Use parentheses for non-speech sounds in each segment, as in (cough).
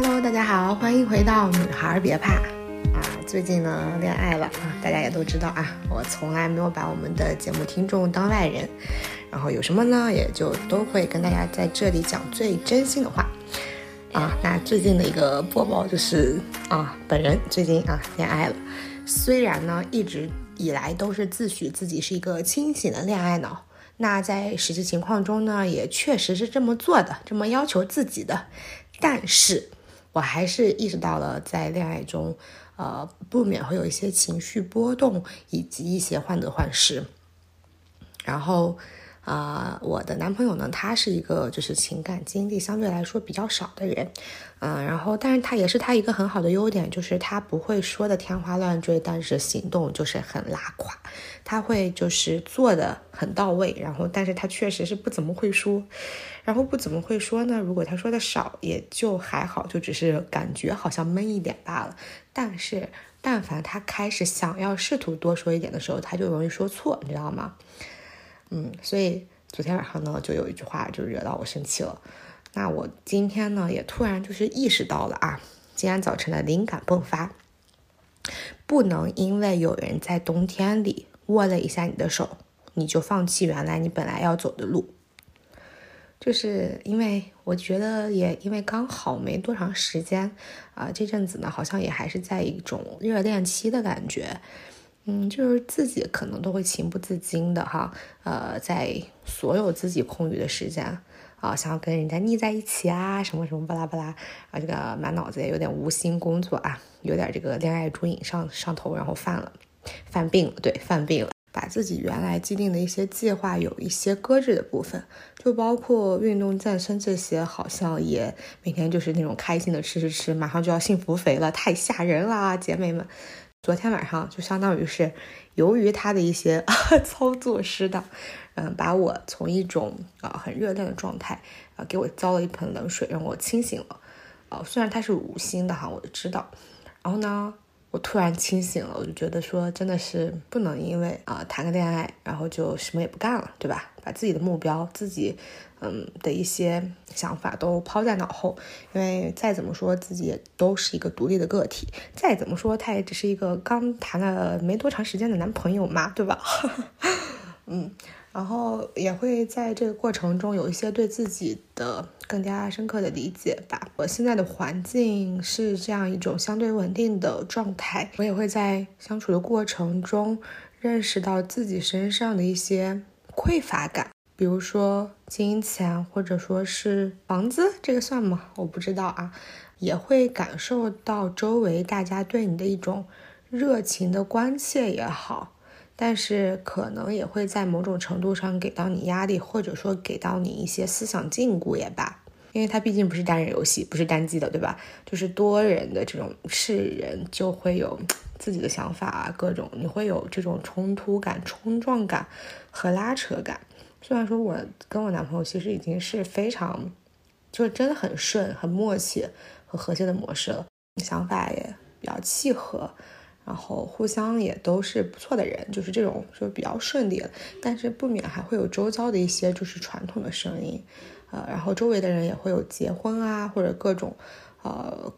Hello，大家好，欢迎回到女孩别怕啊！最近呢，恋爱了啊，大家也都知道啊，我从来没有把我们的节目听众当外人，然后有什么呢，也就都会跟大家在这里讲最真心的话啊。那最近的一个播报就是啊，本人最近啊恋爱了，虽然呢一直以来都是自诩自己是一个清醒的恋爱脑。那在实际情况中呢，也确实是这么做的，这么要求自己的。但是，我还是意识到了，在恋爱中，呃，不免会有一些情绪波动，以及一些患得患失。然后。啊，我的男朋友呢，他是一个就是情感经历相对来说比较少的人，嗯，然后但是他也是他一个很好的优点，就是他不会说的天花乱坠，但是行动就是很拉垮，他会就是做的很到位，然后但是他确实是不怎么会说，然后不怎么会说呢，如果他说的少也就还好，就只是感觉好像闷一点罢了，但是但凡他开始想要试图多说一点的时候，他就容易说错，你知道吗？嗯，所以昨天晚上呢，就有一句话就惹到我生气了。那我今天呢，也突然就是意识到了啊，今天早晨的灵感迸发，不能因为有人在冬天里握了一下你的手，你就放弃原来你本来要走的路。就是因为我觉得，也因为刚好没多长时间啊，这阵子呢，好像也还是在一种热恋期的感觉。嗯，就是自己可能都会情不自禁的哈，呃，在所有自己空余的时间啊，想要跟人家腻在一起啊，什么什么巴拉巴拉啊，这个满脑子也有点无心工作啊，有点这个恋爱猪瘾上上头，然后犯了，犯病了，对，犯病了，把自己原来既定的一些计划有一些搁置的部分，就包括运动健身这些，好像也每天就是那种开心的吃吃吃，马上就要幸福肥了，太吓人啦，姐妹们。昨天晚上就相当于是，由于他的一些 (laughs) 操作失当，嗯，把我从一种啊很热恋的状态啊，给我浇了一盆冷水，让我清醒了。啊，虽然他是无心的哈，我都知道。然后呢？我突然清醒了，我就觉得说，真的是不能因为啊谈个恋爱，然后就什么也不干了，对吧？把自己的目标、自己嗯的一些想法都抛在脑后，因为再怎么说自己也都是一个独立的个体，再怎么说他也只是一个刚谈了没多长时间的男朋友嘛，对吧？(laughs) 嗯。然后也会在这个过程中有一些对自己的更加深刻的理解吧。我现在的环境是这样一种相对稳定的状态，我也会在相处的过程中认识到自己身上的一些匮乏感，比如说金钱或者说是房子，这个算吗？我不知道啊。也会感受到周围大家对你的一种热情的关切也好。但是可能也会在某种程度上给到你压力，或者说给到你一些思想禁锢也罢，因为它毕竟不是单人游戏，不是单机的，对吧？就是多人的这种是人就会有自己的想法啊，各种你会有这种冲突感、冲撞感和拉扯感。虽然说我跟我男朋友其实已经是非常，就是真的很顺、很默契和和谐的模式了，想法也比较契合。然后互相也都是不错的人，就是这种就比较顺利了。但是不免还会有周遭的一些就是传统的声音，呃，然后周围的人也会有结婚啊或者各种，呃，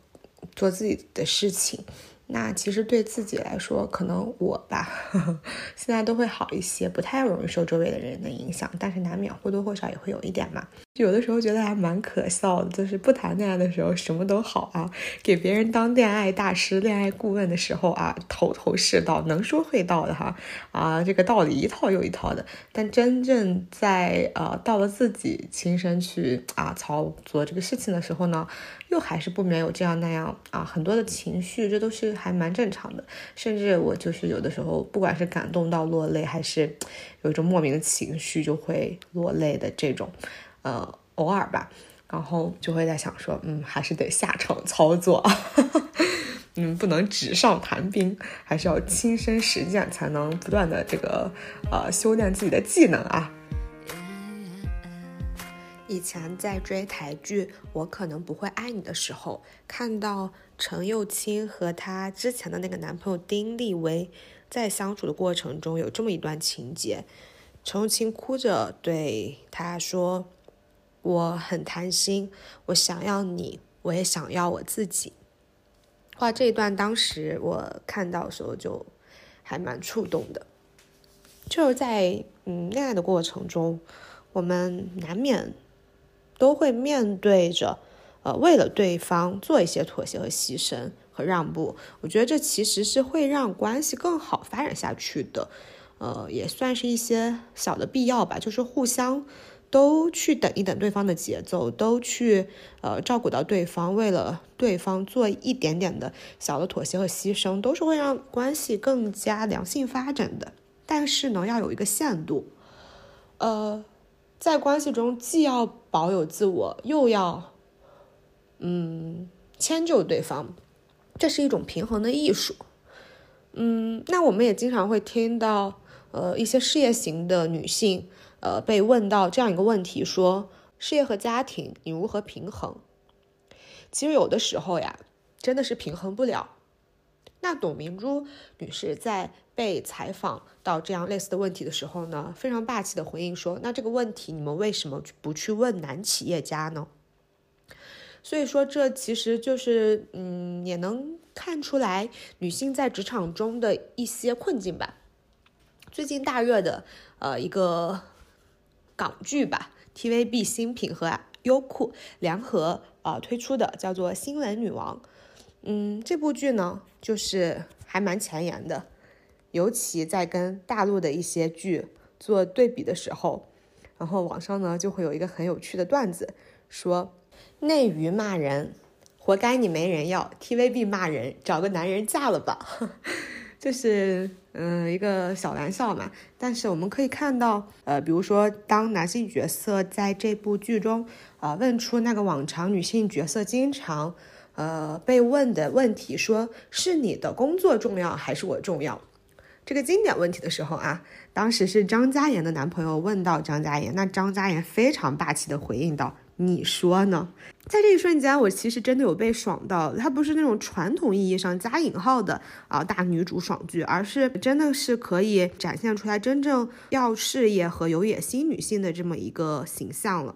做自己的事情。那其实对自己来说，可能我吧，(laughs) 现在都会好一些，不太容易受周围的人的影响，但是难免或多或少也会有一点嘛。有的时候觉得还蛮可笑的，就是不谈恋爱的时候什么都好啊，给别人当恋爱大师、恋爱顾问的时候啊，头头是道，能说会道的哈，啊，这个道理一套又一套的。但真正在呃到了自己亲身去啊操作这个事情的时候呢，又还是不免有这样那样啊很多的情绪，这都是还蛮正常的。甚至我就是有的时候，不管是感动到落泪，还是有一种莫名的情绪就会落泪的这种。呃，偶尔吧，然后就会在想说，嗯，还是得下场操作，(laughs) 嗯，不能纸上谈兵，还是要亲身实践，才能不断的这个呃修炼自己的技能啊。以前在追台剧《我可能不会爱你》的时候，看到陈又青和她之前的那个男朋友丁立威在相处的过程中有这么一段情节，陈又青哭着对他说。我很贪心，我想要你我也想要我自己。哇，这一段当时我看到的时候就还蛮触动的。就是在嗯恋爱的过程中，我们难免都会面对着呃为了对方做一些妥协和牺牲和让步。我觉得这其实是会让关系更好发展下去的，呃，也算是一些小的必要吧，就是互相。都去等一等对方的节奏，都去呃照顾到对方，为了对方做一点点的小的妥协和牺牲，都是会让关系更加良性发展的。但是呢，要有一个限度，呃，在关系中既要保有自我，又要嗯迁就对方，这是一种平衡的艺术。嗯，那我们也经常会听到呃一些事业型的女性。呃，被问到这样一个问题，说事业和家庭你如何平衡？其实有的时候呀，真的是平衡不了。那董明珠女士在被采访到这样类似的问题的时候呢，非常霸气的回应说：“那这个问题你们为什么不去问男企业家呢？”所以说，这其实就是，嗯，也能看出来女性在职场中的一些困境吧。最近大热的，呃，一个。港剧吧，TVB 新品和优酷联合啊推出的，叫做《新闻女王》。嗯，这部剧呢，就是还蛮前沿的，尤其在跟大陆的一些剧做对比的时候，然后网上呢就会有一个很有趣的段子，说内娱骂人，活该你没人要；TVB 骂人，找个男人嫁了吧。(laughs) 就是嗯一个小玩笑嘛，但是我们可以看到，呃，比如说当男性角色在这部剧中，啊，问出那个往常女性角色经常，呃，被问的问题，说是你的工作重要还是我重要？这个经典问题的时候啊，当时是张嘉妍的男朋友问到张嘉妍，那张嘉妍非常霸气的回应道。你说呢？在这一瞬间，我其实真的有被爽到。它不是那种传统意义上加引号的啊大女主爽剧，而是真的是可以展现出来真正要事业和有野心女性的这么一个形象了。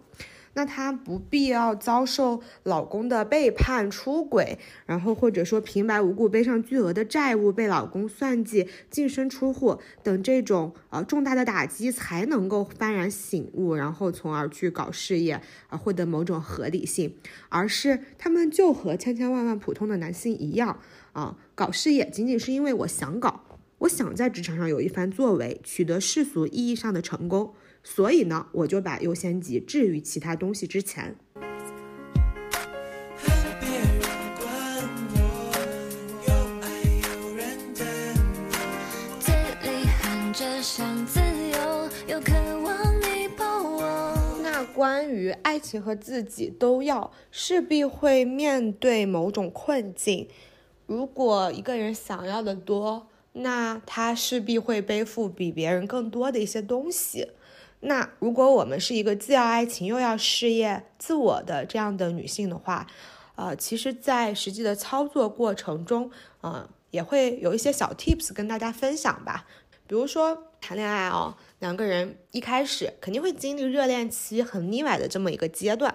那她不必要遭受老公的背叛、出轨，然后或者说平白无故背上巨额的债务，被老公算计、净身出户等这种呃重大的打击，才能够幡然醒悟，然后从而去搞事业啊，获得某种合理性。而是他们就和千千万万普通的男性一样啊，搞事业仅仅是因为我想搞，我想在职场上有一番作为，取得世俗意义上的成功。所以呢，我就把优先级置于其他东西之前。那关于爱情和自己都要，势必会面对某种困境。如果一个人想要的多，那他势必会背负比别人更多的一些东西。那如果我们是一个既要爱情又要事业、自我的这样的女性的话，呃，其实，在实际的操作过程中，嗯，也会有一些小 tips 跟大家分享吧。比如说谈恋爱哦，两个人一开始肯定会经历热恋期很腻歪的这么一个阶段。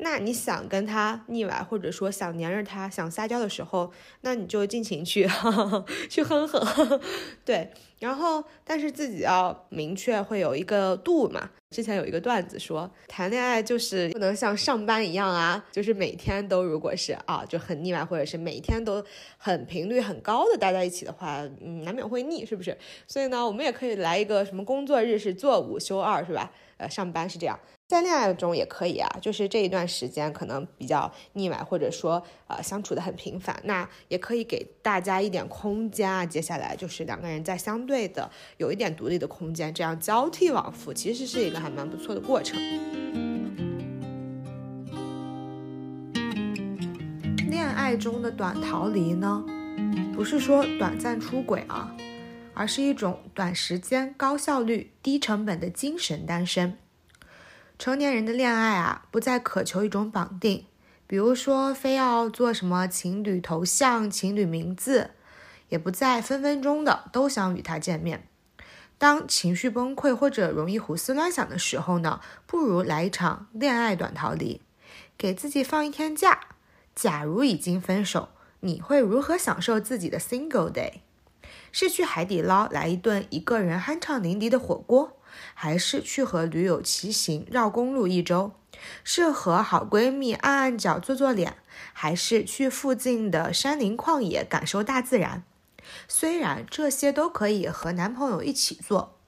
那你想跟他腻歪，或者说想黏着他、想撒娇的时候，那你就尽情去 (laughs) 去哼哼，(laughs) 对。然后，但是自己要明确会有一个度嘛。之前有一个段子说，谈恋爱就是不能像上班一样啊，就是每天都如果是啊就很腻歪，或者是每天都很频率很高的待在一起的话，嗯，难免会腻，是不是？所以呢，我们也可以来一个什么工作日是做五休二，是吧？呃，上班是这样。在恋爱中也可以啊，就是这一段时间可能比较腻歪，或者说呃相处的很频繁，那也可以给大家一点空间啊。接下来就是两个人在相对的有一点独立的空间，这样交替往复，其实是一个还蛮不错的过程。恋爱中的短逃离呢，不是说短暂出轨啊，而是一种短时间、高效率、低成本的精神单身。成年人的恋爱啊，不再渴求一种绑定，比如说非要做什么情侣头像、情侣名字，也不再分分钟的都想与他见面。当情绪崩溃或者容易胡思乱想的时候呢，不如来一场恋爱短逃离，给自己放一天假，假如已经分手，你会如何享受自己的 single day？是去海底捞来一顿一个人酣畅淋漓的火锅，还是去和驴友骑行绕公路一周？是和好闺蜜按按脚做做脸，还是去附近的山林旷野感受大自然？虽然这些都可以和男朋友一起做，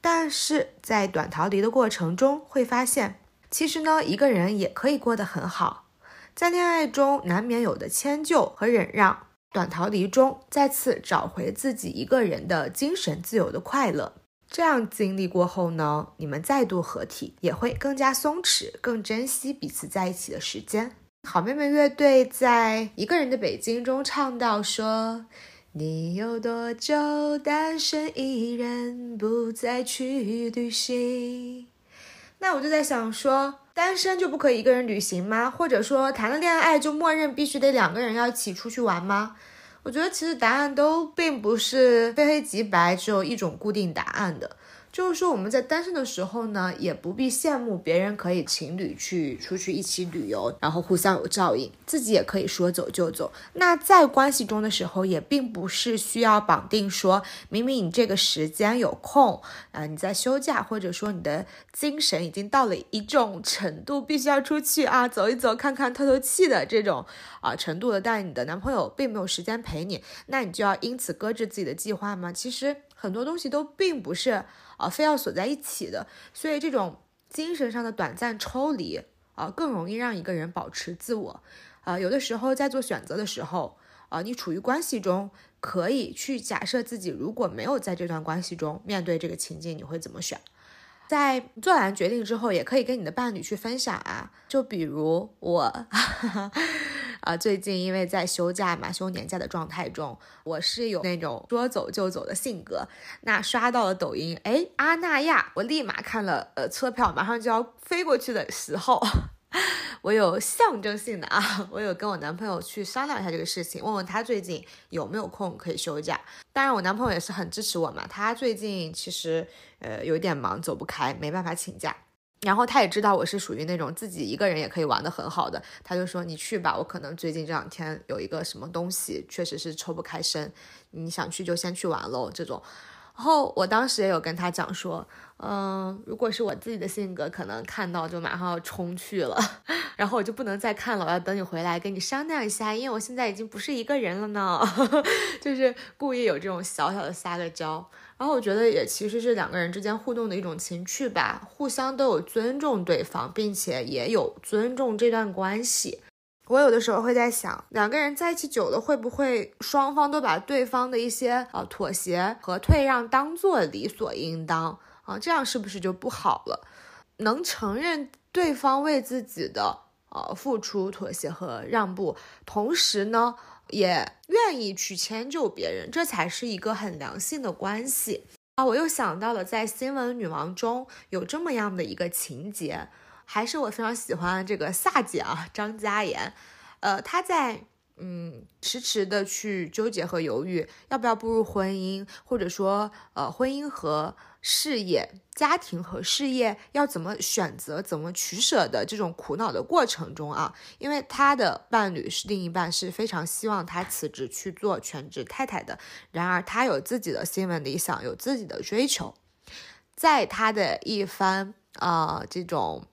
但是在短逃离的过程中会发现，其实呢，一个人也可以过得很好。在恋爱中难免有的迁就和忍让，短逃离中再次找回自己一个人的精神自由的快乐。这样经历过后呢，你们再度合体也会更加松弛，更珍惜彼此在一起的时间。好妹妹乐队在《一个人的北京》中唱到说：“你有多久单身一人，不再去旅行？”那我就在想说，单身就不可以一个人旅行吗？或者说谈了恋爱就默认必须得两个人要一起出去玩吗？我觉得其实答案都并不是非黑即白，只有一种固定答案的。就是说，我们在单身的时候呢，也不必羡慕别人可以情侣去出去一起旅游，然后互相有照应，自己也可以说走就走。那在关系中的时候，也并不是需要绑定，说明明你这个时间有空啊，你在休假，或者说你的精神已经到了一种程度，必须要出去啊走一走，看看透透气的这种啊程度了，但你的男朋友并没有时间陪你，那你就要因此搁置自己的计划吗？其实很多东西都并不是。啊，非要锁在一起的，所以这种精神上的短暂抽离啊，更容易让一个人保持自我。啊，有的时候在做选择的时候，啊，你处于关系中，可以去假设自己如果没有在这段关系中面对这个情境，你会怎么选？在做完决定之后，也可以跟你的伴侣去分享啊。就比如我。啊，最近因为在休假嘛，休年假的状态中，我是有那种说走就走的性格。那刷到了抖音，哎，阿那亚，我立马看了，呃，车票马上就要飞过去的时候，(laughs) 我有象征性的啊，(laughs) 我有跟我男朋友去商量一下这个事情，问问他最近有没有空可以休假。当然，我男朋友也是很支持我嘛，他最近其实呃有点忙，走不开，没办法请假。然后他也知道我是属于那种自己一个人也可以玩得很好的，他就说你去吧，我可能最近这两天有一个什么东西，确实是抽不开身，你想去就先去玩喽这种。然后我当时也有跟他讲说，嗯，如果是我自己的性格，可能看到就马上要冲去了，(laughs) 然后我就不能再看了，我要等你回来跟你商量一下，因为我现在已经不是一个人了呢，(laughs) 就是故意有这种小小的撒个娇。然后我觉得也其实是两个人之间互动的一种情趣吧，互相都有尊重对方，并且也有尊重这段关系。我有的时候会在想，两个人在一起久了，会不会双方都把对方的一些呃妥协和退让当做理所应当啊？这样是不是就不好了？能承认对方为自己的呃付出、妥协和让步，同时呢？也愿意去迁就别人，这才是一个很良性的关系啊！我又想到了，在《新闻女王》中有这么样的一个情节，还是我非常喜欢这个萨姐啊，张嘉妍，呃，她在。嗯，迟迟的去纠结和犹豫，要不要步入婚姻，或者说，呃，婚姻和事业、家庭和事业要怎么选择、怎么取舍的这种苦恼的过程中啊，因为他的伴侣是另一半，是非常希望他辞职去做全职太太的。然而，他有自己的新闻理想，有自己的追求，在他的一番啊这种。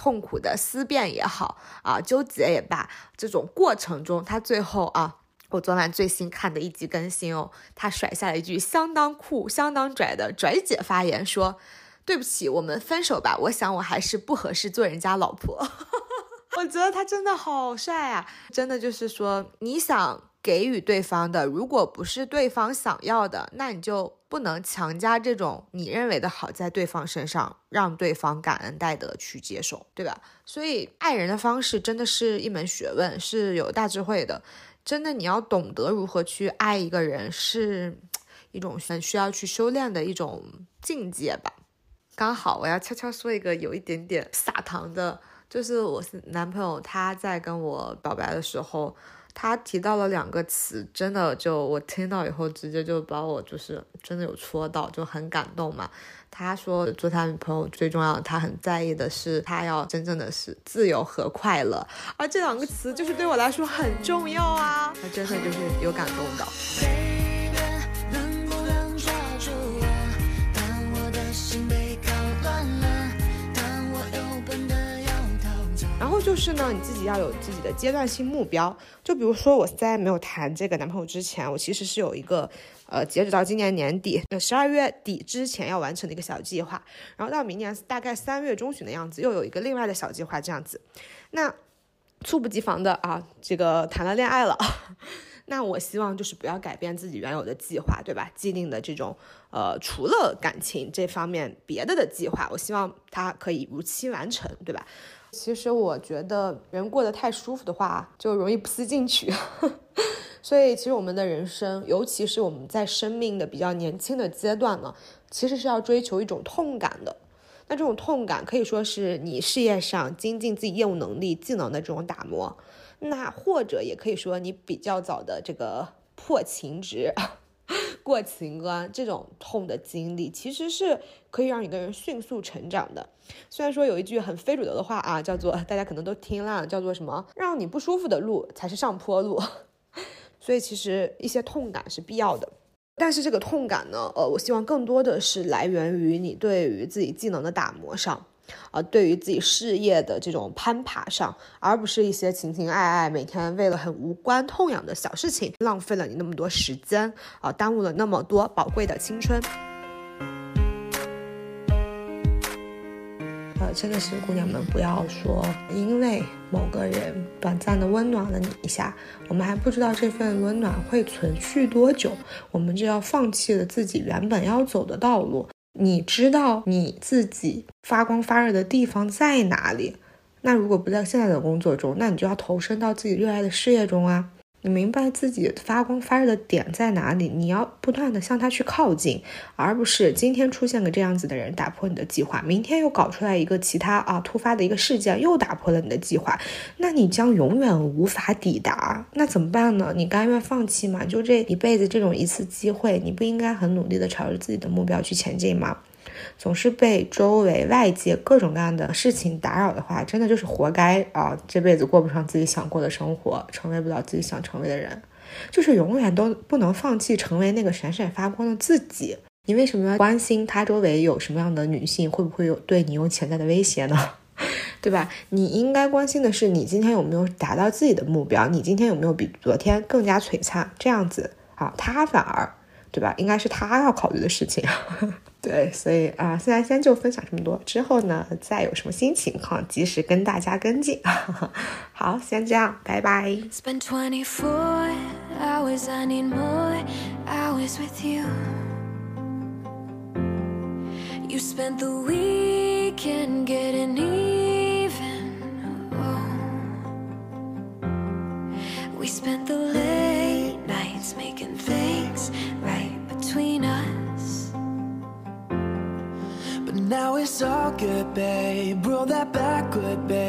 痛苦的思辨也好啊，纠结也罢，这种过程中，他最后啊，我昨晚最新看的一集更新哦，他甩下了一句相当酷、相当拽的拽姐发言，说：“对不起，我们分手吧，我想我还是不合适做人家老婆。(laughs) ”我觉得他真的好帅啊，真的就是说，你想。给予对方的，如果不是对方想要的，那你就不能强加这种你认为的好在对方身上，让对方感恩戴德去接受，对吧？所以爱人的方式真的是一门学问，是有大智慧的。真的，你要懂得如何去爱一个人，是一种很需要去修炼的一种境界吧。刚好我要悄悄说一个有一点点撒糖的就是我是男朋友，他在跟我表白的时候，他提到了两个词，真的就我听到以后，直接就把我就是真的有戳到，就很感动嘛。他说做他女朋友最重要，他很在意的是他要真正的是自由和快乐，而这两个词就是对我来说很重要啊，他真的就是有感动到。就是呢，你自己要有自己的阶段性目标。就比如说，我在没有谈这个男朋友之前，我其实是有一个，呃，截止到今年年底，十二月底之前要完成的一个小计划。然后到明年大概三月中旬的样子，又有一个另外的小计划这样子。那猝不及防的啊，这个谈了恋爱了。(laughs) 那我希望就是不要改变自己原有的计划，对吧？既定的这种，呃，除了感情这方面别的的计划，我希望它可以如期完成，对吧？其实我觉得人过得太舒服的话，就容易不思进取。(laughs) 所以其实我们的人生，尤其是我们在生命的比较年轻的阶段呢，其实是要追求一种痛感的。那这种痛感可以说是你事业上精进自己业务能力、技能的这种打磨，那或者也可以说你比较早的这个破情值。(laughs) 过情关这种痛的经历，其实是可以让一个人迅速成长的。虽然说有一句很非主流的话啊，叫做 (laughs) 大家可能都听烂了，叫做什么“让你不舒服的路才是上坡路”。(laughs) 所以其实一些痛感是必要的，但是这个痛感呢，呃，我希望更多的是来源于你对于自己技能的打磨上。啊，对于自己事业的这种攀爬上，而不是一些情情爱爱，每天为了很无关痛痒的小事情，浪费了你那么多时间，啊，耽误了那么多宝贵的青春。真的是姑娘们不要说，因为某个人短暂的温暖了你一下，我们还不知道这份温暖会存续多久，我们就要放弃了自己原本要走的道路。你知道你自己发光发热的地方在哪里？那如果不在现在的工作中，那你就要投身到自己热爱的事业中啊。你明白自己发光发热的点在哪里？你要不断的向他去靠近，而不是今天出现个这样子的人打破你的计划，明天又搞出来一个其他啊突发的一个事件又打破了你的计划，那你将永远无法抵达。那怎么办呢？你甘愿放弃吗？就这一辈子这种一次机会，你不应该很努力的朝着自己的目标去前进吗？总是被周围外界各种各样的事情打扰的话，真的就是活该啊！这辈子过不上自己想过的生活，成为不了自己想成为的人，就是永远都不能放弃成为那个闪闪发光的自己。你为什么要关心他周围有什么样的女性，会不会有对你有潜在的威胁呢？(laughs) 对吧？你应该关心的是你今天有没有达到自己的目标，你今天有没有比昨天更加璀璨？这样子啊，他反而。对吧？应该是他要考虑的事情。(laughs) 对，所以啊，现在先就分享这么多，之后呢，再有什么新情况，及时跟大家跟进。(laughs) 好，先这样，拜拜。Good, babe. Roll that backward, babe,